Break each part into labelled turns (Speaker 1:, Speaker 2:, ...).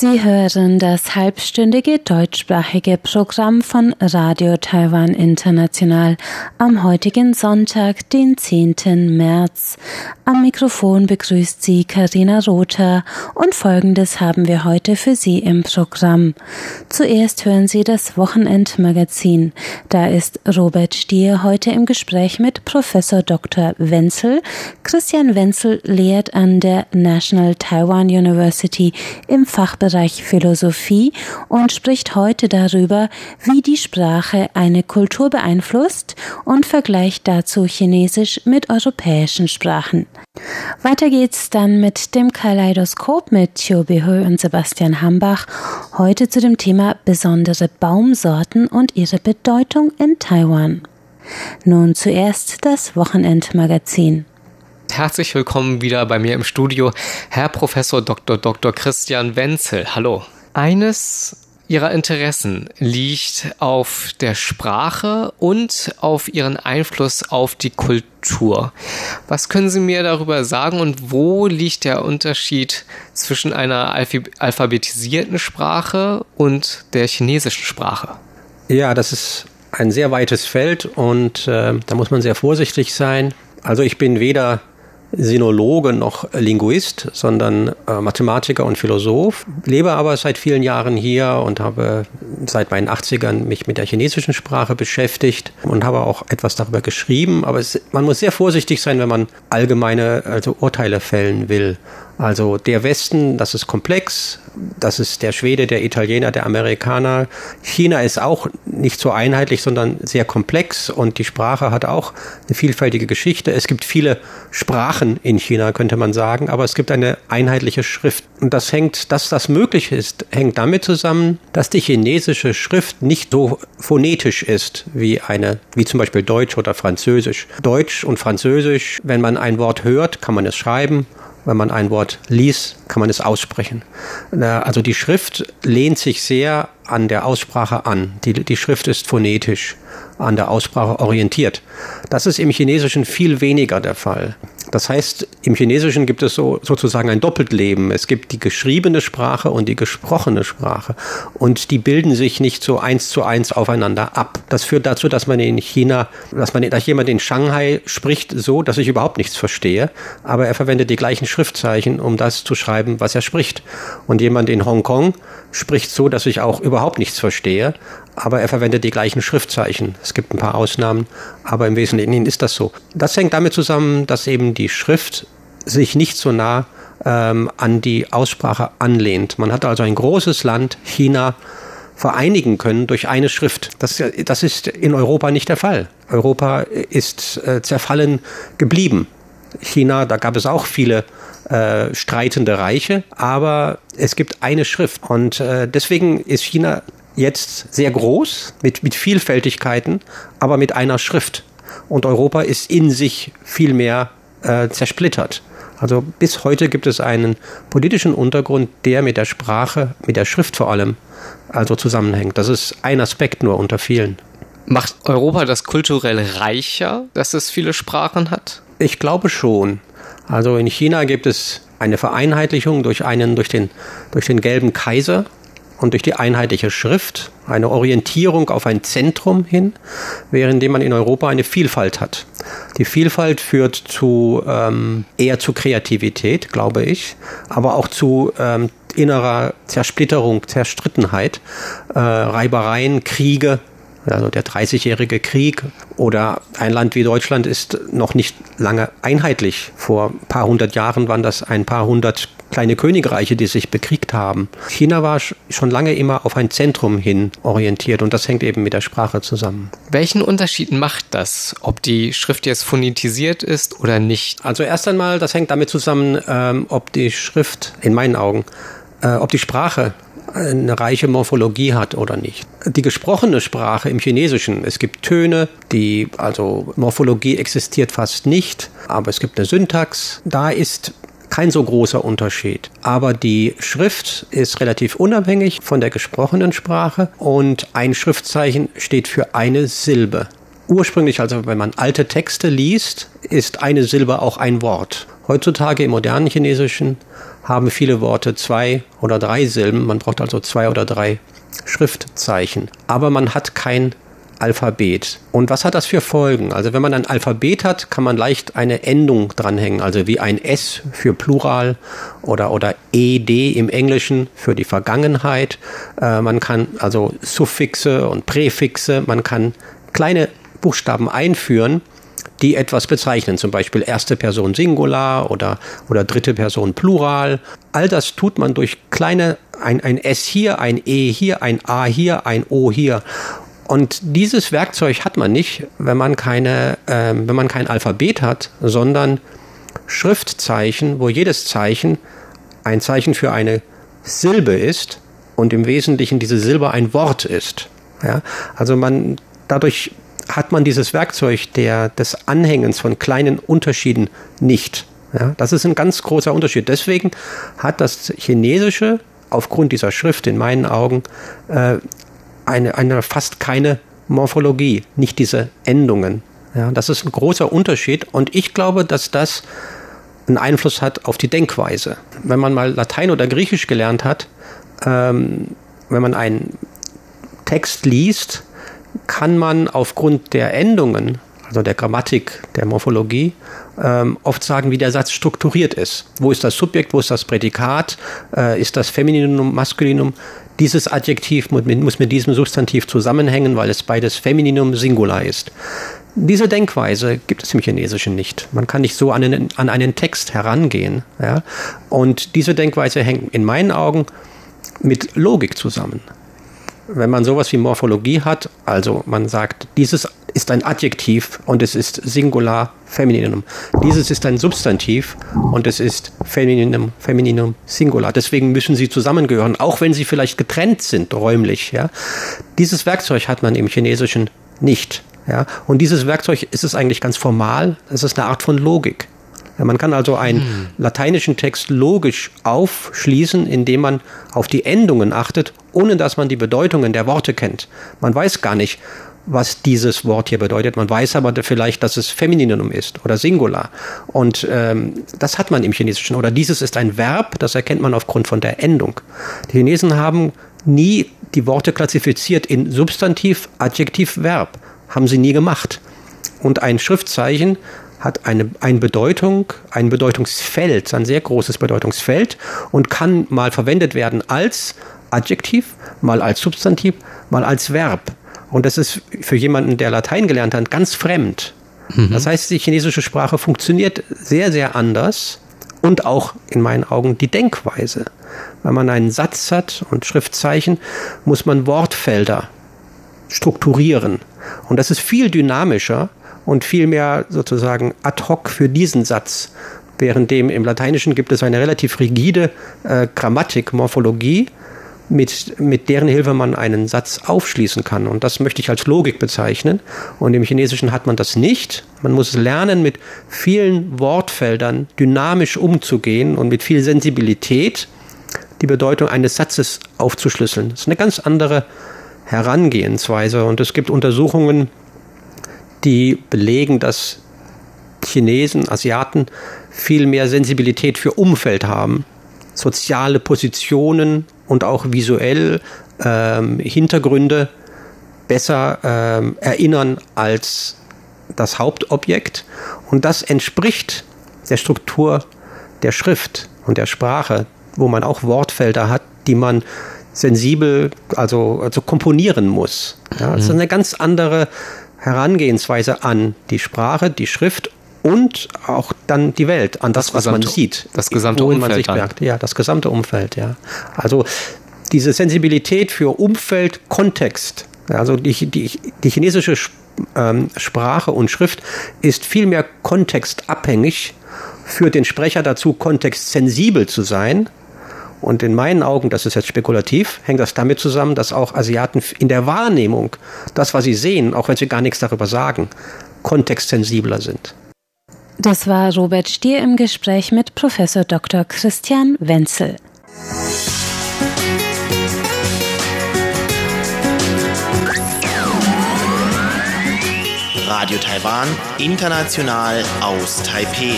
Speaker 1: Sie hören das halbstündige deutschsprachige Programm von Radio Taiwan International am heutigen Sonntag, den 10. März. Am Mikrofon begrüßt Sie Karina Rother und Folgendes haben wir heute für Sie im Programm. Zuerst hören Sie das Wochenendmagazin. Da ist Robert Stier heute im Gespräch mit Professor Dr. Wenzel. Christian Wenzel lehrt an der National Taiwan University im Fachbereich Fachbereich Philosophie und spricht heute darüber, wie die Sprache eine Kultur beeinflusst und vergleicht dazu Chinesisch mit europäischen Sprachen. Weiter geht's dann mit dem Kaleidoskop mit Thio Behö und Sebastian Hambach. Heute zu dem Thema besondere Baumsorten und ihre Bedeutung in Taiwan. Nun zuerst das Wochenendmagazin.
Speaker 2: Herzlich willkommen wieder bei mir im Studio, Herr Professor Dr. Dr. Christian Wenzel. Hallo. Eines Ihrer Interessen liegt auf der Sprache und auf ihren Einfluss auf die Kultur. Was können Sie mir darüber sagen und wo liegt der Unterschied zwischen einer alphabetisierten Sprache und der chinesischen Sprache?
Speaker 3: Ja, das ist ein sehr weites Feld und äh, da muss man sehr vorsichtig sein. Also ich bin weder Sinologe noch Linguist, sondern äh, Mathematiker und Philosoph. Lebe aber seit vielen Jahren hier und habe seit meinen 80ern mich mit der chinesischen Sprache beschäftigt und habe auch etwas darüber geschrieben. Aber es, man muss sehr vorsichtig sein, wenn man allgemeine also Urteile fällen will. Also der Westen, das ist komplex, das ist der Schwede, der Italiener, der Amerikaner. China ist auch nicht so einheitlich, sondern sehr komplex und die Sprache hat auch eine vielfältige Geschichte. Es gibt viele Sprachen in China, könnte man sagen, aber es gibt eine einheitliche Schrift. Und das hängt, dass das möglich ist, hängt damit zusammen, dass die chinesische Schrift nicht so phonetisch ist wie eine, wie zum Beispiel Deutsch oder Französisch. Deutsch und Französisch, wenn man ein Wort hört, kann man es schreiben wenn man ein Wort liest, kann man es aussprechen. Also die Schrift lehnt sich sehr an der Aussprache an. Die, die Schrift ist phonetisch an der Aussprache orientiert. Das ist im Chinesischen viel weniger der Fall. Das heißt, im Chinesischen gibt es so, sozusagen ein Doppeltleben. Es gibt die geschriebene Sprache und die gesprochene Sprache. Und die bilden sich nicht so eins zu eins aufeinander ab. Das führt dazu, dass man in China, dass man, dass jemand in Shanghai spricht so, dass ich überhaupt nichts verstehe. Aber er verwendet die gleichen Schriftzeichen, um das zu schreiben, was er spricht. Und jemand in Hongkong spricht so, dass ich auch überhaupt nichts verstehe aber er verwendet die gleichen Schriftzeichen. Es gibt ein paar Ausnahmen, aber im Wesentlichen ist das so. Das hängt damit zusammen, dass eben die Schrift sich nicht so nah ähm, an die Aussprache anlehnt. Man hat also ein großes Land, China, vereinigen können durch eine Schrift. Das, das ist in Europa nicht der Fall. Europa ist äh, zerfallen geblieben. China, da gab es auch viele äh, streitende Reiche, aber es gibt eine Schrift. Und äh, deswegen ist China jetzt sehr groß, mit, mit Vielfältigkeiten, aber mit einer Schrift. Und Europa ist in sich viel mehr äh, zersplittert. Also bis heute gibt es einen politischen Untergrund, der mit der Sprache, mit der Schrift vor allem, also zusammenhängt. Das ist ein Aspekt nur unter vielen.
Speaker 2: Macht Europa das kulturell reicher, dass es viele Sprachen hat?
Speaker 3: Ich glaube schon. Also in China gibt es eine Vereinheitlichung durch einen, durch den, durch den gelben Kaiser, und durch die einheitliche Schrift eine Orientierung auf ein Zentrum hin, währenddem man in Europa eine Vielfalt hat. Die Vielfalt führt zu ähm, eher zu Kreativität, glaube ich, aber auch zu ähm, innerer Zersplitterung, Zerstrittenheit, äh, Reibereien, Kriege, also der 30-jährige Krieg oder ein Land wie Deutschland ist noch nicht lange einheitlich. Vor ein paar hundert Jahren waren das ein paar hundert kleine Königreiche, die sich bekriegt haben. China war schon lange immer auf ein Zentrum hin orientiert und das hängt eben mit der Sprache zusammen.
Speaker 2: Welchen Unterschied macht das, ob die Schrift jetzt phonetisiert ist oder nicht?
Speaker 3: Also erst einmal, das hängt damit zusammen, ähm, ob die Schrift, in meinen Augen, äh, ob die Sprache eine reiche Morphologie hat oder nicht. Die gesprochene Sprache im Chinesischen, es gibt Töne, die, also Morphologie existiert fast nicht, aber es gibt eine Syntax. Da ist kein so großer Unterschied. Aber die Schrift ist relativ unabhängig von der gesprochenen Sprache und ein Schriftzeichen steht für eine Silbe. Ursprünglich, also wenn man alte Texte liest, ist eine Silbe auch ein Wort. Heutzutage im modernen Chinesischen haben viele Worte zwei oder drei Silben. Man braucht also zwei oder drei Schriftzeichen. Aber man hat kein Alphabet. Und was hat das für Folgen? Also wenn man ein Alphabet hat, kann man leicht eine Endung dranhängen, also wie ein S für Plural oder, oder ED im Englischen für die Vergangenheit. Äh, man kann also Suffixe und Präfixe, man kann kleine Buchstaben einführen, die etwas bezeichnen, zum Beispiel erste Person Singular oder, oder dritte Person Plural. All das tut man durch kleine, ein, ein S hier, ein E hier, ein A hier, ein O hier. Und dieses Werkzeug hat man nicht, wenn man keine, äh, wenn man kein Alphabet hat, sondern Schriftzeichen, wo jedes Zeichen ein Zeichen für eine Silbe ist und im Wesentlichen diese Silbe ein Wort ist. Ja, also man dadurch hat man dieses Werkzeug der, des Anhängens von kleinen Unterschieden nicht. Ja, das ist ein ganz großer Unterschied. Deswegen hat das Chinesische aufgrund dieser Schrift in meinen Augen äh, eine, eine fast keine Morphologie, nicht diese Endungen. Ja, das ist ein großer Unterschied und ich glaube, dass das einen Einfluss hat auf die Denkweise. Wenn man mal Latein oder Griechisch gelernt hat, ähm, wenn man einen Text liest, kann man aufgrund der Endungen, also der Grammatik, der Morphologie, ähm, oft sagen, wie der Satz strukturiert ist. Wo ist das Subjekt, wo ist das Prädikat, äh, ist das Femininum, Maskulinum? Dieses Adjektiv muss mit, muss mit diesem Substantiv zusammenhängen, weil es beides Femininum Singular ist. Diese Denkweise gibt es im Chinesischen nicht. Man kann nicht so an einen, an einen Text herangehen. Ja? Und diese Denkweise hängt in meinen Augen mit Logik zusammen wenn man sowas wie Morphologie hat, also man sagt, dieses ist ein Adjektiv und es ist Singular Femininum. Dieses ist ein Substantiv und es ist Femininum, Femininum Singular. Deswegen müssen sie zusammengehören, auch wenn sie vielleicht getrennt sind räumlich. Ja. Dieses Werkzeug hat man im Chinesischen nicht. Ja. Und dieses Werkzeug ist es eigentlich ganz formal. Es ist eine Art von Logik. Man kann also einen hm. lateinischen Text logisch aufschließen, indem man auf die Endungen achtet, ohne dass man die Bedeutungen der Worte kennt. Man weiß gar nicht, was dieses Wort hier bedeutet. Man weiß aber vielleicht, dass es Femininum ist oder Singular. Und ähm, das hat man im Chinesischen. Oder dieses ist ein Verb, das erkennt man aufgrund von der Endung. Die Chinesen haben nie die Worte klassifiziert in Substantiv, Adjektiv, Verb. Haben sie nie gemacht. Und ein Schriftzeichen hat eine, eine Bedeutung, ein Bedeutungsfeld, ein sehr großes Bedeutungsfeld und kann mal verwendet werden als Adjektiv, mal als Substantiv, mal als Verb. Und das ist für jemanden, der Latein gelernt hat, ganz fremd. Mhm. Das heißt, die chinesische Sprache funktioniert sehr, sehr anders und auch in meinen Augen die Denkweise. Wenn man einen Satz hat und Schriftzeichen, muss man Wortfelder strukturieren. Und das ist viel dynamischer und vielmehr sozusagen ad hoc für diesen Satz. Währenddem im Lateinischen gibt es eine relativ rigide äh, Grammatik, Morphologie, mit, mit deren Hilfe man einen Satz aufschließen kann. Und das möchte ich als Logik bezeichnen. Und im Chinesischen hat man das nicht. Man muss lernen, mit vielen Wortfeldern dynamisch umzugehen und mit viel Sensibilität die Bedeutung eines Satzes aufzuschlüsseln. Das ist eine ganz andere Herangehensweise. Und es gibt Untersuchungen, die belegen, dass Chinesen, Asiaten viel mehr Sensibilität für Umfeld haben, soziale Positionen und auch visuell ähm, Hintergründe besser ähm, erinnern als das Hauptobjekt. Und das entspricht der Struktur der Schrift und der Sprache, wo man auch Wortfelder hat, die man sensibel, also, also komponieren muss. Ja, das ist mhm. eine ganz andere Herangehensweise an die Sprache, die Schrift und auch dann die Welt, an das, das was gesamte, man sieht.
Speaker 2: Das gesamte Umfeld. Man sich merkt.
Speaker 3: Ja, das gesamte Umfeld, ja. Also diese Sensibilität für Umfeld, Kontext, also die, die, die chinesische ähm, Sprache und Schrift ist viel mehr kontextabhängig, für den Sprecher dazu kontextsensibel zu sein, und in meinen Augen, das ist jetzt spekulativ, hängt das damit zusammen, dass auch Asiaten in der Wahrnehmung, das, was sie sehen, auch wenn sie gar nichts darüber sagen, kontextsensibler sind.
Speaker 1: Das war Robert Stier im Gespräch mit Professor Dr. Christian Wenzel.
Speaker 4: Radio Taiwan, international aus Taipeh.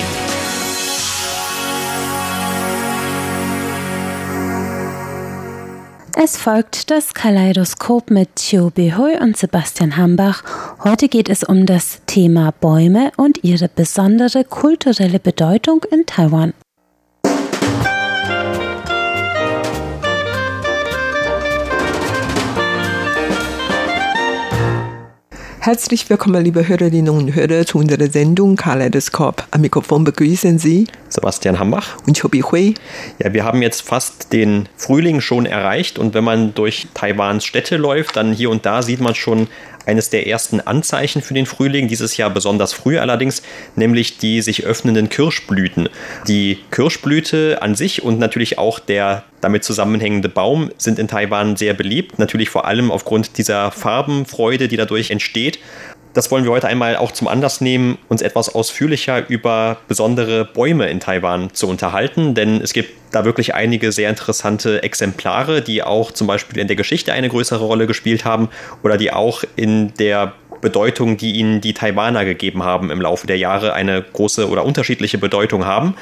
Speaker 1: Es folgt das Kaleidoskop mit Chiu Behui und Sebastian Hambach. Heute geht es um das Thema Bäume und ihre besondere kulturelle Bedeutung in Taiwan.
Speaker 5: Herzlich willkommen, liebe Hörerinnen und Hörer, zu unserer Sendung Kaleidoskop. Am Mikrofon begrüßen Sie
Speaker 6: Sebastian Hambach.
Speaker 5: Und Chobi Hui.
Speaker 6: Ja, wir haben jetzt fast den Frühling schon erreicht. Und wenn man durch Taiwans Städte läuft, dann hier und da sieht man schon eines der ersten Anzeichen für den Frühling, dieses Jahr besonders früh allerdings, nämlich die sich öffnenden Kirschblüten. Die Kirschblüte an sich und natürlich auch der damit zusammenhängende Baum sind in Taiwan sehr beliebt, natürlich vor allem aufgrund dieser Farbenfreude, die dadurch entsteht das wollen wir heute einmal auch zum Anlass nehmen, uns etwas ausführlicher über besondere Bäume in Taiwan zu unterhalten, denn es gibt da wirklich einige sehr interessante Exemplare, die auch zum Beispiel in der Geschichte eine größere Rolle gespielt haben oder die auch in der Bedeutung, die ihnen die Taiwaner gegeben haben im Laufe der Jahre, eine große oder unterschiedliche Bedeutung haben.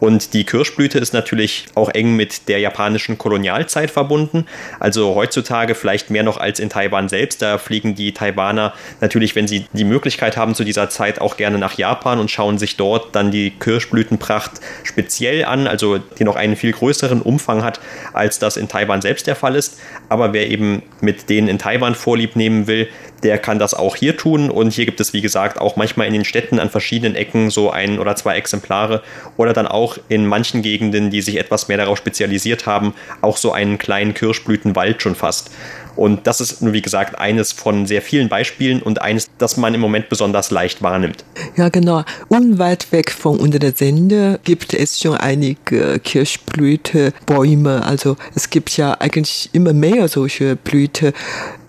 Speaker 6: Und die Kirschblüte ist natürlich auch eng mit der japanischen Kolonialzeit verbunden. Also heutzutage vielleicht mehr noch als in Taiwan selbst. Da fliegen die Taiwaner natürlich, wenn sie die Möglichkeit haben, zu dieser Zeit auch gerne nach Japan und schauen sich dort dann die Kirschblütenpracht speziell an, also die noch einen viel größeren Umfang hat, als das in Taiwan selbst der Fall ist. Aber wer eben mit denen in Taiwan Vorlieb nehmen will, der kann das auch hier tun. Und hier gibt es, wie gesagt, auch manchmal in den Städten an verschiedenen Ecken so ein oder zwei Exemplare oder dann auch in manchen Gegenden, die sich etwas mehr darauf spezialisiert haben, auch so einen kleinen Kirschblütenwald schon fast. Und das ist, wie gesagt, eines von sehr vielen Beispielen und eines, das man im Moment besonders leicht wahrnimmt.
Speaker 5: Ja, genau. Unweit weg von unserer Sende gibt es schon einige Kirschblütebäume. Also es gibt ja eigentlich immer mehr solche Blüte.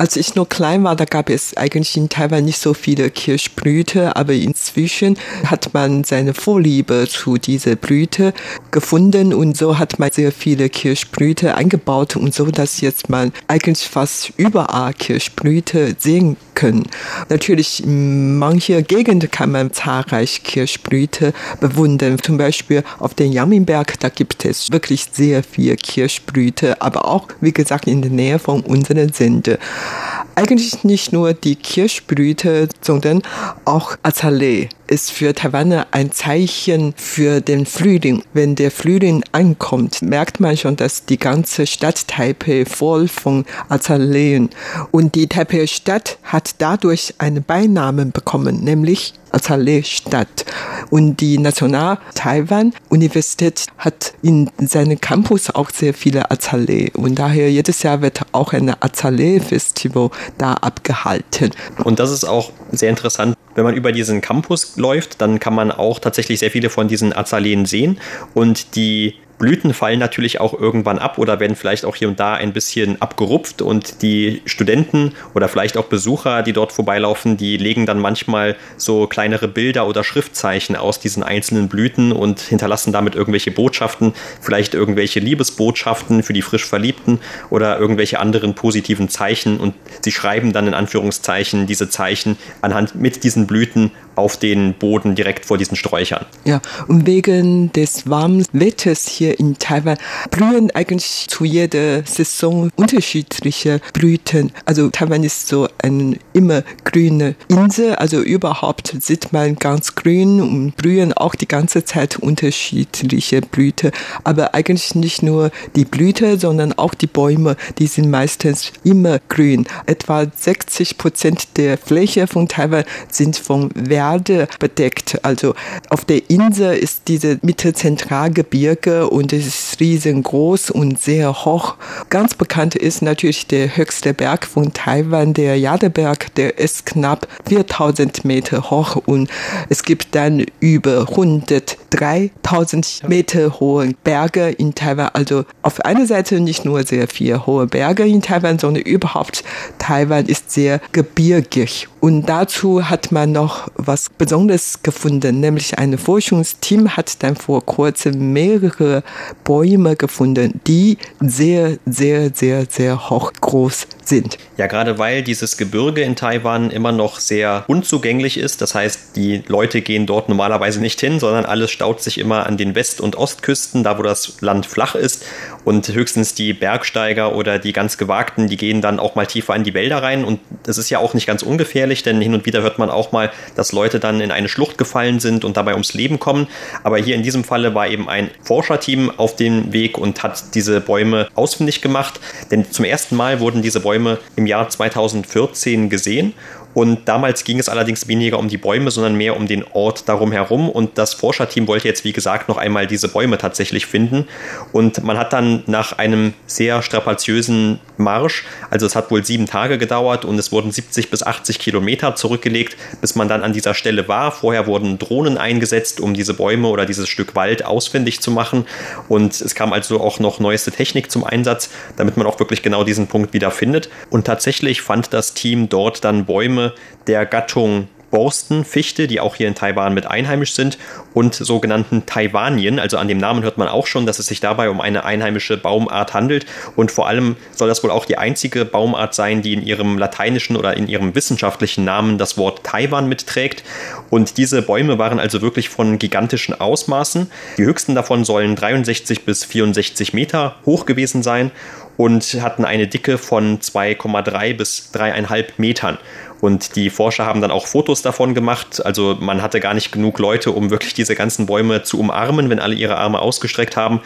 Speaker 5: Als ich noch klein war, da gab es eigentlich in Taiwan nicht so viele Kirschblüte, aber inzwischen hat man seine Vorliebe zu dieser Blüte gefunden und so hat man sehr viele Kirschblüte eingebaut und so, dass jetzt man eigentlich fast überall Kirschblüte sehen können. Natürlich in mancher Gegend kann man zahlreich Kirschblüte bewundern. Zum Beispiel auf den Yaminberg, da gibt es wirklich sehr viel Kirschblüte, aber auch, wie gesagt, in der Nähe von unserer Sende. Eigentlich nicht nur die Kirschblüte, sondern auch Azalee ist für Taiwaner ein Zeichen für den Frühling. Wenn der Frühling ankommt, merkt man schon, dass die ganze Stadt Taipei voll von Azaleen. Und die Taipei Stadt hat dadurch einen Beinamen bekommen, nämlich Azalee-Stadt. Und die National Taiwan Universität hat in seinem Campus auch sehr viele Azalee. Und daher jedes Jahr wird auch ein Azalee-Festival da abgehalten.
Speaker 6: Und das ist auch sehr interessant. Wenn man über diesen Campus läuft, dann kann man auch tatsächlich sehr viele von diesen Azaleen sehen. Und die Blüten fallen natürlich auch irgendwann ab oder werden vielleicht auch hier und da ein bisschen abgerupft und die Studenten oder vielleicht auch Besucher, die dort vorbeilaufen, die legen dann manchmal so kleinere Bilder oder Schriftzeichen aus diesen einzelnen Blüten und hinterlassen damit irgendwelche Botschaften, vielleicht irgendwelche Liebesbotschaften für die frisch Verliebten oder irgendwelche anderen positiven Zeichen und sie schreiben dann in Anführungszeichen diese Zeichen anhand mit diesen Blüten auf den Boden direkt vor diesen Sträuchern.
Speaker 5: Ja, und wegen des warmen Wetters hier in Taiwan blühen eigentlich zu jeder Saison unterschiedliche Blüten. Also Taiwan ist so eine immer grüne Insel, also überhaupt sieht man ganz grün und blühen auch die ganze Zeit unterschiedliche Blüten. Aber eigentlich nicht nur die Blüte, sondern auch die Bäume, die sind meistens immer grün. Etwa 60 Prozent der Fläche von Taiwan sind von Werde bedeckt. Also auf der Insel ist diese Mittelzentralgebirge und es ist riesengroß und sehr hoch. Ganz bekannt ist natürlich der höchste Berg von Taiwan, der Jadeberg, der ist knapp 4000 Meter hoch und es gibt dann über 103.000 Meter hohe Berge in Taiwan. Also auf einer Seite nicht nur sehr viele hohe Berge in Taiwan, sondern überhaupt Taiwan ist sehr gebirgig Und dazu hat man noch was Besonderes gefunden, nämlich ein Forschungsteam hat dann vor kurzem mehrere Bäume gefunden, die sehr, sehr, sehr, sehr hoch groß sind.
Speaker 6: Ja, gerade weil dieses Gebirge in Taiwan immer noch sehr unzugänglich ist. Das heißt, die Leute gehen dort normalerweise nicht hin, sondern alles staut sich immer an den West- und Ostküsten, da wo das Land flach ist. Und höchstens die Bergsteiger oder die ganz Gewagten, die gehen dann auch mal tiefer in die Wälder rein. Und das ist ja auch nicht ganz ungefährlich, denn hin und wieder hört man auch mal, dass Leute dann in eine Schlucht gefallen sind und dabei ums Leben kommen. Aber hier in diesem Falle war eben ein Forscherteam auf dem Weg und hat diese Bäume ausfindig gemacht. Denn zum ersten Mal wurden diese Bäume im Jahr 2014 gesehen und damals ging es allerdings weniger um die Bäume, sondern mehr um den Ort darum herum. Und das Forscherteam wollte jetzt, wie gesagt, noch einmal diese Bäume tatsächlich finden. Und man hat dann nach einem sehr strapaziösen Marsch, also es hat wohl sieben Tage gedauert und es wurden 70 bis 80 Kilometer zurückgelegt, bis man dann an dieser Stelle war. Vorher wurden Drohnen eingesetzt, um diese Bäume oder dieses Stück Wald ausfindig zu machen. Und es kam also auch noch neueste Technik zum Einsatz, damit man auch wirklich genau diesen Punkt wieder findet. Und tatsächlich fand das Team dort dann Bäume, Bäume der Gattung Borstenfichte, die auch hier in Taiwan mit einheimisch sind, und sogenannten Taiwanien. Also an dem Namen hört man auch schon, dass es sich dabei um eine einheimische Baumart handelt. Und vor allem soll das wohl auch die einzige Baumart sein, die in ihrem lateinischen oder in ihrem wissenschaftlichen Namen das Wort Taiwan mitträgt. Und diese Bäume waren also wirklich von gigantischen Ausmaßen. Die höchsten davon sollen 63 bis 64 Meter hoch gewesen sein und hatten eine Dicke von 2,3 bis 3,5 Metern. Und die Forscher haben dann auch Fotos davon gemacht. Also man hatte gar nicht genug Leute, um wirklich diese ganzen Bäume zu umarmen, wenn alle ihre Arme ausgestreckt haben.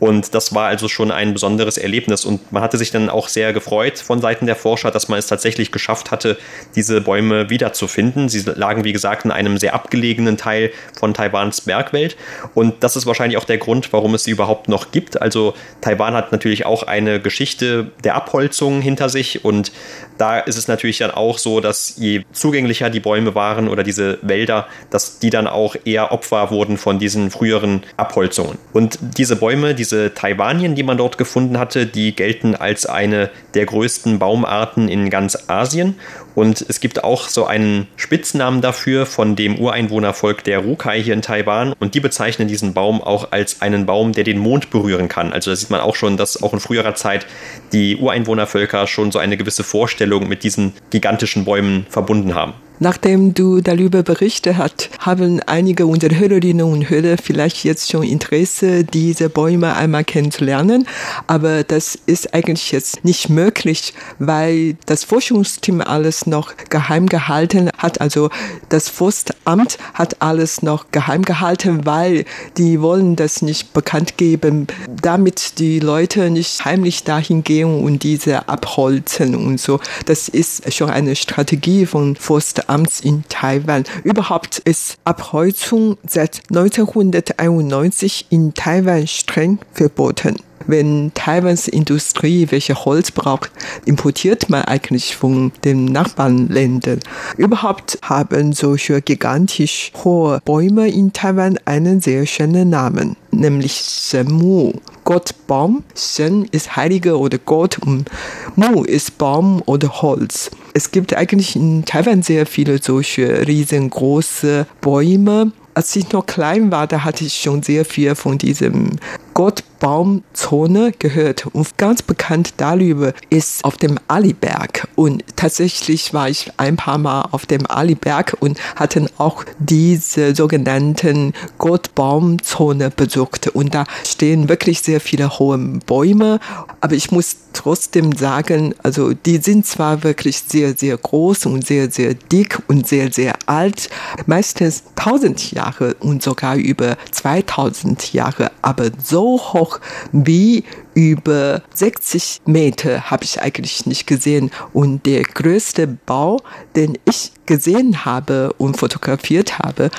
Speaker 6: Und das war also schon ein besonderes Erlebnis. Und man hatte sich dann auch sehr gefreut von Seiten der Forscher, dass man es tatsächlich geschafft hatte, diese Bäume wiederzufinden. Sie lagen, wie gesagt, in einem sehr abgelegenen Teil von Taiwans Bergwelt. Und das ist wahrscheinlich auch der Grund, warum es sie überhaupt noch gibt. Also Taiwan hat natürlich auch eine Geschichte der Abholzung hinter sich. Und da ist es natürlich dann auch so, dass je zugänglicher die Bäume waren oder diese Wälder, dass die dann auch eher Opfer wurden von diesen früheren Abholzungen. Und diese Bäume, diese Taiwanien, die man dort gefunden hatte, die gelten als eine der größten Baumarten in ganz Asien und es gibt auch so einen Spitznamen dafür von dem Ureinwohnervolk der Rukai hier in Taiwan. Und die bezeichnen diesen Baum auch als einen Baum, der den Mond berühren kann. Also da sieht man auch schon, dass auch in früherer Zeit die Ureinwohnervölker schon so eine gewisse Vorstellung mit diesen gigantischen Bäumen verbunden haben.
Speaker 5: Nachdem du darüber berichtet hast, haben einige unserer Hörerinnen und Hörer vielleicht jetzt schon Interesse, diese Bäume einmal kennenzulernen. Aber das ist eigentlich jetzt nicht möglich, weil das Forschungsteam alles noch geheim gehalten hat. Also das Forstamt hat alles noch geheim gehalten, weil die wollen das nicht bekannt geben, damit die Leute nicht heimlich dahin gehen und diese abholzen und so. Das ist schon eine Strategie von Forstamt. Amts in Taiwan. Überhaupt ist Abholzung seit 1991 in Taiwan streng verboten. Wenn Taiwans Industrie welche Holz braucht, importiert man eigentlich von den Nachbarländern. Überhaupt haben solche gigantisch hohe Bäume in Taiwan einen sehr schönen Namen, nämlich Shenmu. Gottbaum, Shen ist Heilige oder Gott und Mu ist Baum oder Holz. Es gibt eigentlich in Taiwan sehr viele solche riesengroße Bäume als ich noch klein war, da hatte ich schon sehr viel von diesem Gottbaumzone gehört. Und ganz bekannt darüber ist auf dem Aliberg. Und tatsächlich war ich ein paar Mal auf dem Aliberg und hatten auch diese sogenannten Gottbaumzone besucht. Und da stehen wirklich sehr viele hohe Bäume. Aber ich muss trotzdem sagen, also die sind zwar wirklich sehr, sehr groß und sehr, sehr dick und sehr, sehr alt. Meistens tausend Jahre Jahre und sogar über 2000 Jahre, aber so hoch wie über 60 Meter habe ich eigentlich nicht gesehen. Und der größte Bau, den ich gesehen habe und fotografiert habe,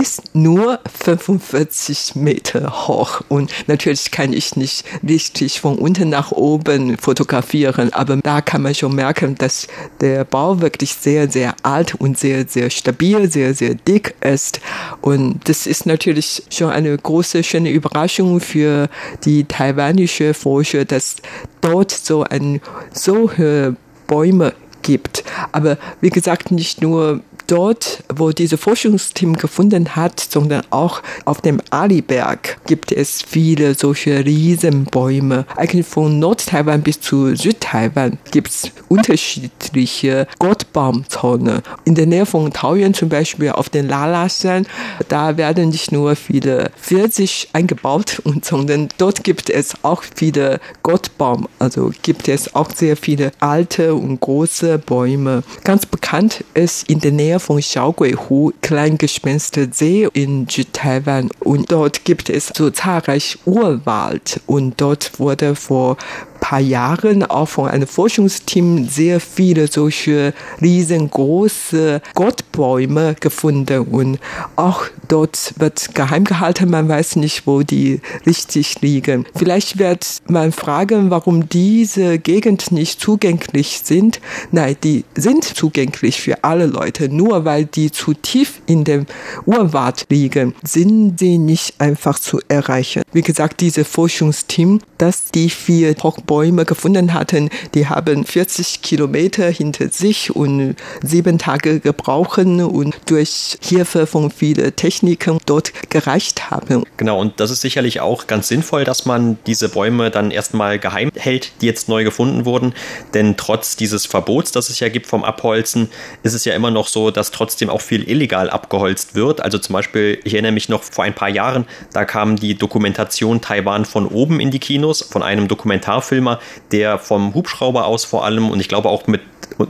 Speaker 5: ist nur 45 Meter hoch und natürlich kann ich nicht richtig von unten nach oben fotografieren, aber da kann man schon merken, dass der Bau wirklich sehr, sehr alt und sehr, sehr stabil, sehr, sehr dick ist und das ist natürlich schon eine große, schöne Überraschung für die taiwanische Forscher, dass dort so ein so hohe Bäume gibt. Aber wie gesagt, nicht nur dort, wo diese Forschungsteam gefunden hat, sondern auch auf dem Aliberg gibt es viele solche Riesenbäume. Eigentlich von Nord-Taiwan bis zu Südtaiwan gibt es unterschiedliche Gottbaumzone. In der Nähe von Taoyuan zum Beispiel auf den Lalashan, da werden nicht nur viele Pfirsich eingebaut, sondern dort gibt es auch viele Gottbaum, also gibt es auch sehr viele alte und große Bäume. Ganz bekannt ist in der Nähe von Xiaoguihu, Kleingespenstersee in Südtaiwan. Und dort gibt es so zahlreich Urwald. Und dort wurde vor paar Jahren auch von einem Forschungsteam sehr viele solche riesengroße Gottbäume gefunden und auch dort wird geheim gehalten, man weiß nicht, wo die richtig liegen. Vielleicht wird man fragen, warum diese Gegend nicht zugänglich sind. Nein, die sind zugänglich für alle Leute, nur weil die zu tief in dem Urwald liegen, sind sie nicht einfach zu erreichen. Wie gesagt, dieses Forschungsteam, das die vier Hochbäume Bäume gefunden hatten, die haben 40 Kilometer hinter sich und sieben Tage gebrauchen und durch Hilfe von vielen Techniken dort gereicht haben.
Speaker 6: Genau, und das ist sicherlich auch ganz sinnvoll, dass man diese Bäume dann erstmal geheim hält, die jetzt neu gefunden wurden. Denn trotz dieses Verbots, das es ja gibt vom Abholzen, ist es ja immer noch so, dass trotzdem auch viel illegal abgeholzt wird. Also zum Beispiel, ich erinnere mich noch vor ein paar Jahren, da kam die Dokumentation Taiwan von oben in die Kinos von einem Dokumentarfilm Filmer, der vom Hubschrauber aus vor allem und ich glaube auch mit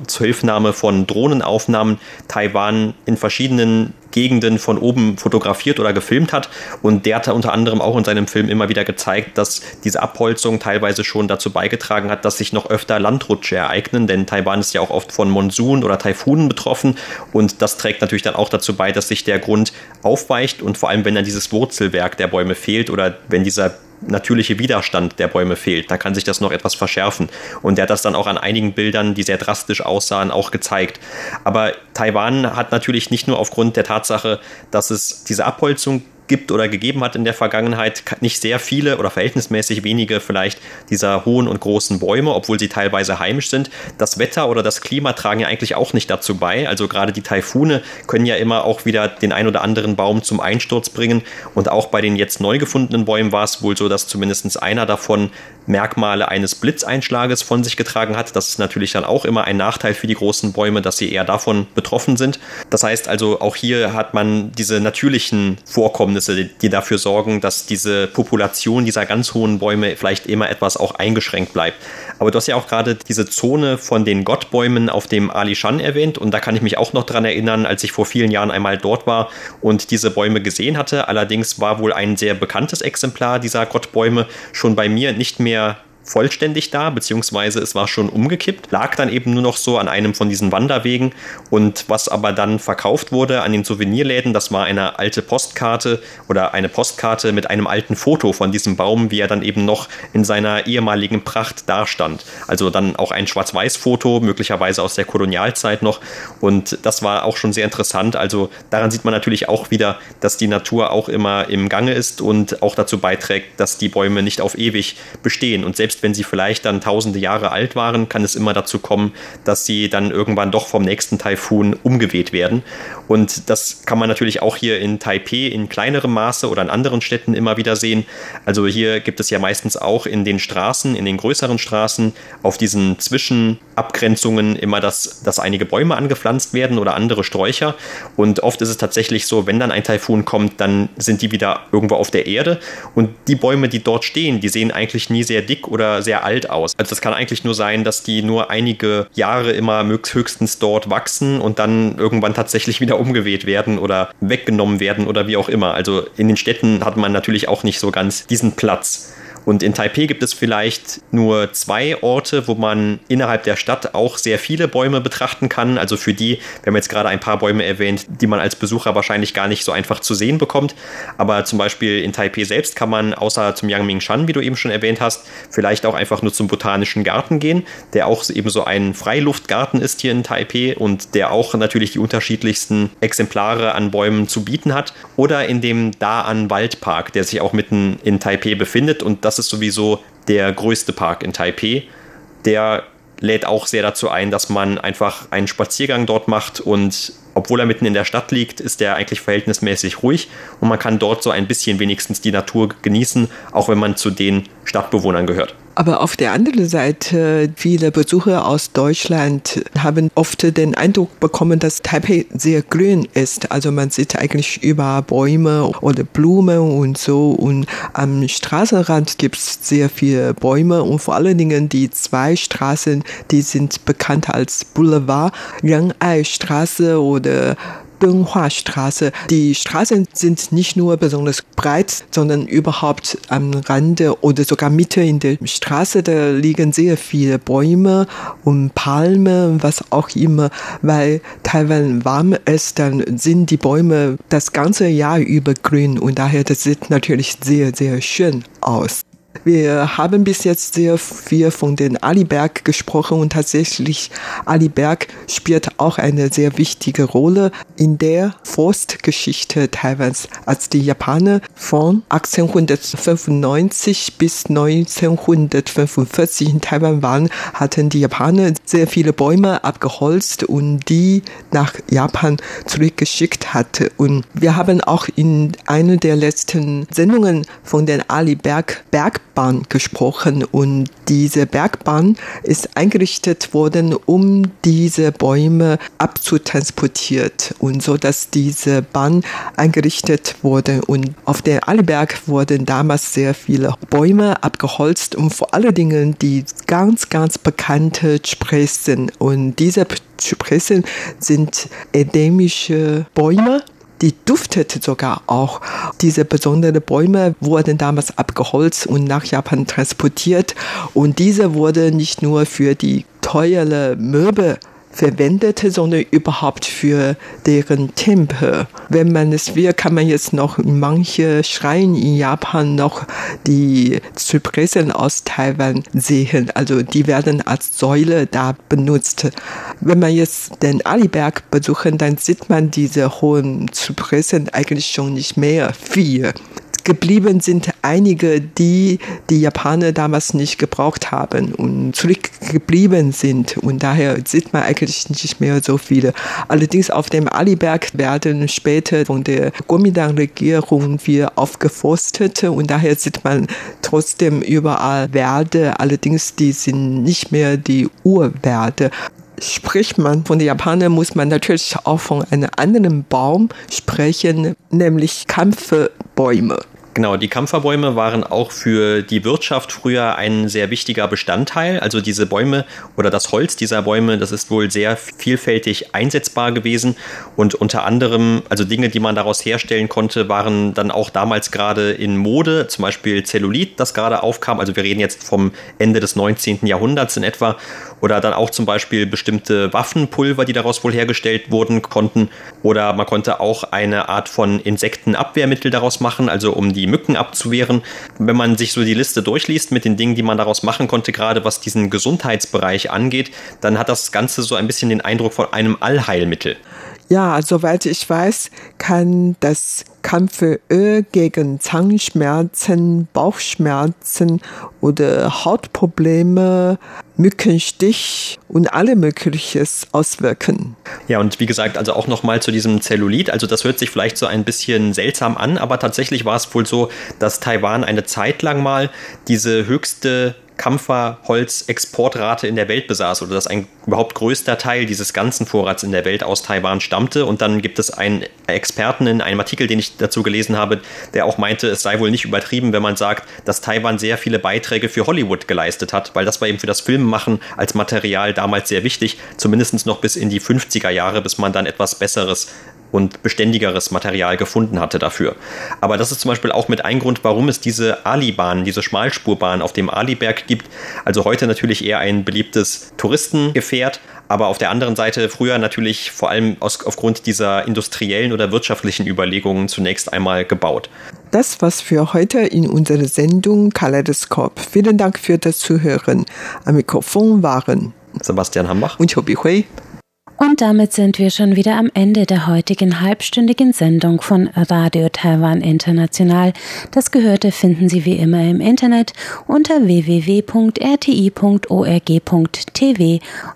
Speaker 6: Zuhilfnahme von Drohnenaufnahmen Taiwan in verschiedenen Gegenden von oben fotografiert oder gefilmt hat. Und der hat unter anderem auch in seinem Film immer wieder gezeigt, dass diese Abholzung teilweise schon dazu beigetragen hat, dass sich noch öfter Landrutsche ereignen, denn Taiwan ist ja auch oft von Monsun oder Taifunen betroffen und das trägt natürlich dann auch dazu bei, dass sich der Grund aufweicht und vor allem, wenn dann dieses Wurzelwerk der Bäume fehlt oder wenn dieser natürliche Widerstand der Bäume fehlt. Da kann sich das noch etwas verschärfen. Und der hat das dann auch an einigen Bildern, die sehr drastisch aussahen, auch gezeigt. Aber Taiwan hat natürlich nicht nur aufgrund der Tatsache, dass es diese Abholzung gibt oder gegeben hat in der Vergangenheit, nicht sehr viele oder verhältnismäßig wenige vielleicht dieser hohen und großen Bäume, obwohl sie teilweise heimisch sind. Das Wetter oder das Klima tragen ja eigentlich auch nicht dazu bei. Also gerade die Taifune können ja immer auch wieder den ein oder anderen Baum zum Einsturz bringen. Und auch bei den jetzt neu gefundenen Bäumen war es wohl so, dass zumindest einer davon Merkmale eines Blitzeinschlages von sich getragen hat. Das ist natürlich dann auch immer ein Nachteil für die großen Bäume, dass sie eher davon betroffen sind. Das heißt also, auch hier hat man diese natürlichen Vorkommnisse die dafür sorgen, dass diese Population dieser ganz hohen Bäume vielleicht immer etwas auch eingeschränkt bleibt. Aber du hast ja auch gerade diese Zone von den Gottbäumen auf dem Alishan erwähnt und da kann ich mich auch noch dran erinnern, als ich vor vielen Jahren einmal dort war und diese Bäume gesehen hatte. Allerdings war wohl ein sehr bekanntes Exemplar dieser Gottbäume schon bei mir nicht mehr vollständig da, beziehungsweise es war schon umgekippt, lag dann eben nur noch so an einem von diesen Wanderwegen und was aber dann verkauft wurde an den Souvenirläden, das war eine alte Postkarte oder eine Postkarte mit einem alten Foto von diesem Baum, wie er dann eben noch in seiner ehemaligen Pracht dastand. Also dann auch ein Schwarz-Weiß-Foto, möglicherweise aus der Kolonialzeit noch und das war auch schon sehr interessant. Also daran sieht man natürlich auch wieder, dass die Natur auch immer im Gange ist und auch dazu beiträgt, dass die Bäume nicht auf ewig bestehen und selbst selbst wenn sie vielleicht dann tausende Jahre alt waren, kann es immer dazu kommen, dass sie dann irgendwann doch vom nächsten Taifun umgeweht werden. Und das kann man natürlich auch hier in Taipei in kleinerem Maße oder in anderen Städten immer wieder sehen. Also hier gibt es ja meistens auch in den Straßen, in den größeren Straßen, auf diesen Zwischenabgrenzungen immer, dass, dass einige Bäume angepflanzt werden oder andere Sträucher. Und oft ist es tatsächlich so, wenn dann ein Taifun kommt, dann sind die wieder irgendwo auf der Erde. Und die Bäume, die dort stehen, die sehen eigentlich nie sehr dick oder oder sehr alt aus. Also das kann eigentlich nur sein, dass die nur einige Jahre immer höchstens dort wachsen und dann irgendwann tatsächlich wieder umgeweht werden oder weggenommen werden oder wie auch immer. Also in den Städten hat man natürlich auch nicht so ganz diesen Platz. Und in Taipei gibt es vielleicht nur zwei Orte, wo man innerhalb der Stadt auch sehr viele Bäume betrachten kann. Also für die, wir haben jetzt gerade ein paar Bäume erwähnt, die man als Besucher wahrscheinlich gar nicht so einfach zu sehen bekommt. Aber zum Beispiel in Taipei selbst kann man außer zum Yangmingshan, wie du eben schon erwähnt hast, vielleicht auch einfach nur zum Botanischen Garten gehen, der auch eben so ein Freiluftgarten ist hier in Taipei und der auch natürlich die unterschiedlichsten Exemplare an Bäumen zu bieten hat. Oder in dem Da-An Waldpark, der sich auch mitten in Taipei befindet und das das ist sowieso der größte Park in Taipei. Der lädt auch sehr dazu ein, dass man einfach einen Spaziergang dort macht und obwohl er mitten in der Stadt liegt, ist er eigentlich verhältnismäßig ruhig und man kann dort so ein bisschen wenigstens die Natur genießen, auch wenn man zu den Stadtbewohnern gehört.
Speaker 5: Aber auf der anderen Seite, viele Besucher aus Deutschland haben oft den Eindruck bekommen, dass Taipei sehr grün ist. Also man sieht eigentlich über Bäume oder Blumen und so. Und am Straßenrand gibt es sehr viele Bäume und vor allen Dingen die zwei Straßen, die sind bekannt als Boulevard, Renai-Straße oder Dunhua-Straße. Die Straßen sind nicht nur besonders breit, sondern überhaupt am Rande oder sogar Mitte in der Straße, da liegen sehr viele Bäume und Palmen, was auch immer, weil Taiwan warm ist, dann sind die Bäume das ganze Jahr über grün und daher das sieht natürlich sehr, sehr schön aus. Wir haben bis jetzt sehr viel von den Aliberg gesprochen und tatsächlich Aliberg spielt auch eine sehr wichtige Rolle in der Forstgeschichte Taiwans. Als die Japaner von 1895 bis 1945 in Taiwan waren, hatten die Japaner sehr viele Bäume abgeholzt und die nach Japan zurückgeschickt hatte. Und wir haben auch in einer der letzten Sendungen von den Aliberg Berg Bergbahn gesprochen und diese Bergbahn ist eingerichtet worden, um diese Bäume abzutransportiert und so, dass diese Bahn eingerichtet wurde. Und auf der Alberg wurden damals sehr viele Bäume abgeholzt und vor allen Dingen die ganz, ganz bekannte Spressen. Und diese Spressen sind endemische Bäume die duftete sogar auch. Diese besonderen Bäume wurden damals abgeholzt und nach Japan transportiert und diese wurde nicht nur für die teure Möbel verwendete, sondern überhaupt für deren Tempel. Wenn man es will, kann man jetzt noch in manche Schreine in Japan noch die Zypressen aus Taiwan sehen. Also die werden als Säule da benutzt. Wenn man jetzt den Aliberg besuchen, dann sieht man diese hohen Zypressen eigentlich schon nicht mehr viel geblieben sind einige, die die Japaner damals nicht gebraucht haben und zurückgeblieben sind. Und daher sieht man eigentlich nicht mehr so viele. Allerdings auf dem Aliberg werden später von der Kuomintang-Regierung wieder aufgeforstet und daher sieht man trotzdem überall Werte. Allerdings die sind nicht mehr die Urwerte spricht man von den Japanern, muss man natürlich auch von einem anderen Baum sprechen, nämlich Kampfbäume.
Speaker 6: Genau, die Kampferbäume waren auch für die Wirtschaft früher ein sehr wichtiger Bestandteil. Also diese Bäume oder das Holz dieser Bäume, das ist wohl sehr vielfältig einsetzbar gewesen. Und unter anderem, also Dinge, die man daraus herstellen konnte, waren dann auch damals gerade in Mode, zum Beispiel Zellulit, das gerade aufkam. Also wir reden jetzt vom Ende des 19. Jahrhunderts in etwa. Oder dann auch zum Beispiel bestimmte Waffenpulver, die daraus wohl hergestellt wurden, konnten. Oder man konnte auch eine Art von Insektenabwehrmittel daraus machen, also um die die Mücken abzuwehren. Wenn man sich so die Liste durchliest mit den Dingen, die man daraus machen konnte, gerade was diesen Gesundheitsbereich angeht, dann hat das Ganze so ein bisschen den Eindruck von einem Allheilmittel.
Speaker 5: Ja, soweit ich weiß, kann das Kampföl gegen Zahnschmerzen, Bauchschmerzen oder Hautprobleme, Mückenstich und alle Mögliches auswirken.
Speaker 6: Ja, und wie gesagt, also auch nochmal zu diesem Zellulit. Also das hört sich vielleicht so ein bisschen seltsam an, aber tatsächlich war es wohl so, dass Taiwan eine Zeit lang mal diese höchste Kampferholzexportrate in der Welt besaß oder dass ein überhaupt größter Teil dieses ganzen Vorrats in der Welt aus Taiwan stammte. Und dann gibt es einen Experten in einem Artikel, den ich dazu gelesen habe, der auch meinte, es sei wohl nicht übertrieben, wenn man sagt, dass Taiwan sehr viele Beiträge für Hollywood geleistet hat, weil das war eben für das Filmemachen als Material damals sehr wichtig, zumindest noch bis in die 50er Jahre, bis man dann etwas Besseres und beständigeres Material gefunden hatte dafür. Aber das ist zum Beispiel auch mit ein Grund, warum es diese Ali-Bahn, diese Schmalspurbahn auf dem Ali-Berg gibt. Also heute natürlich eher ein beliebtes Touristengefährt, aber auf der anderen Seite früher natürlich vor allem aus, aufgrund dieser industriellen oder wirtschaftlichen Überlegungen zunächst einmal gebaut.
Speaker 5: Das war's für heute in unserer Sendung Kaleidoskop. Vielen Dank für das Zuhören. Am Mikrofon waren
Speaker 6: Sebastian Hambach
Speaker 5: und Chobi Hui.
Speaker 1: Und damit sind wir schon wieder am Ende der heutigen halbstündigen Sendung von Radio Taiwan International. Das Gehörte finden Sie wie immer im Internet unter www.rti.org.tv.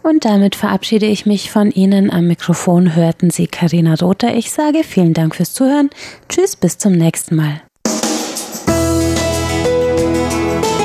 Speaker 1: Und damit verabschiede ich mich von Ihnen. Am Mikrofon hörten Sie Karina Rother. Ich sage vielen Dank fürs Zuhören. Tschüss, bis zum nächsten Mal.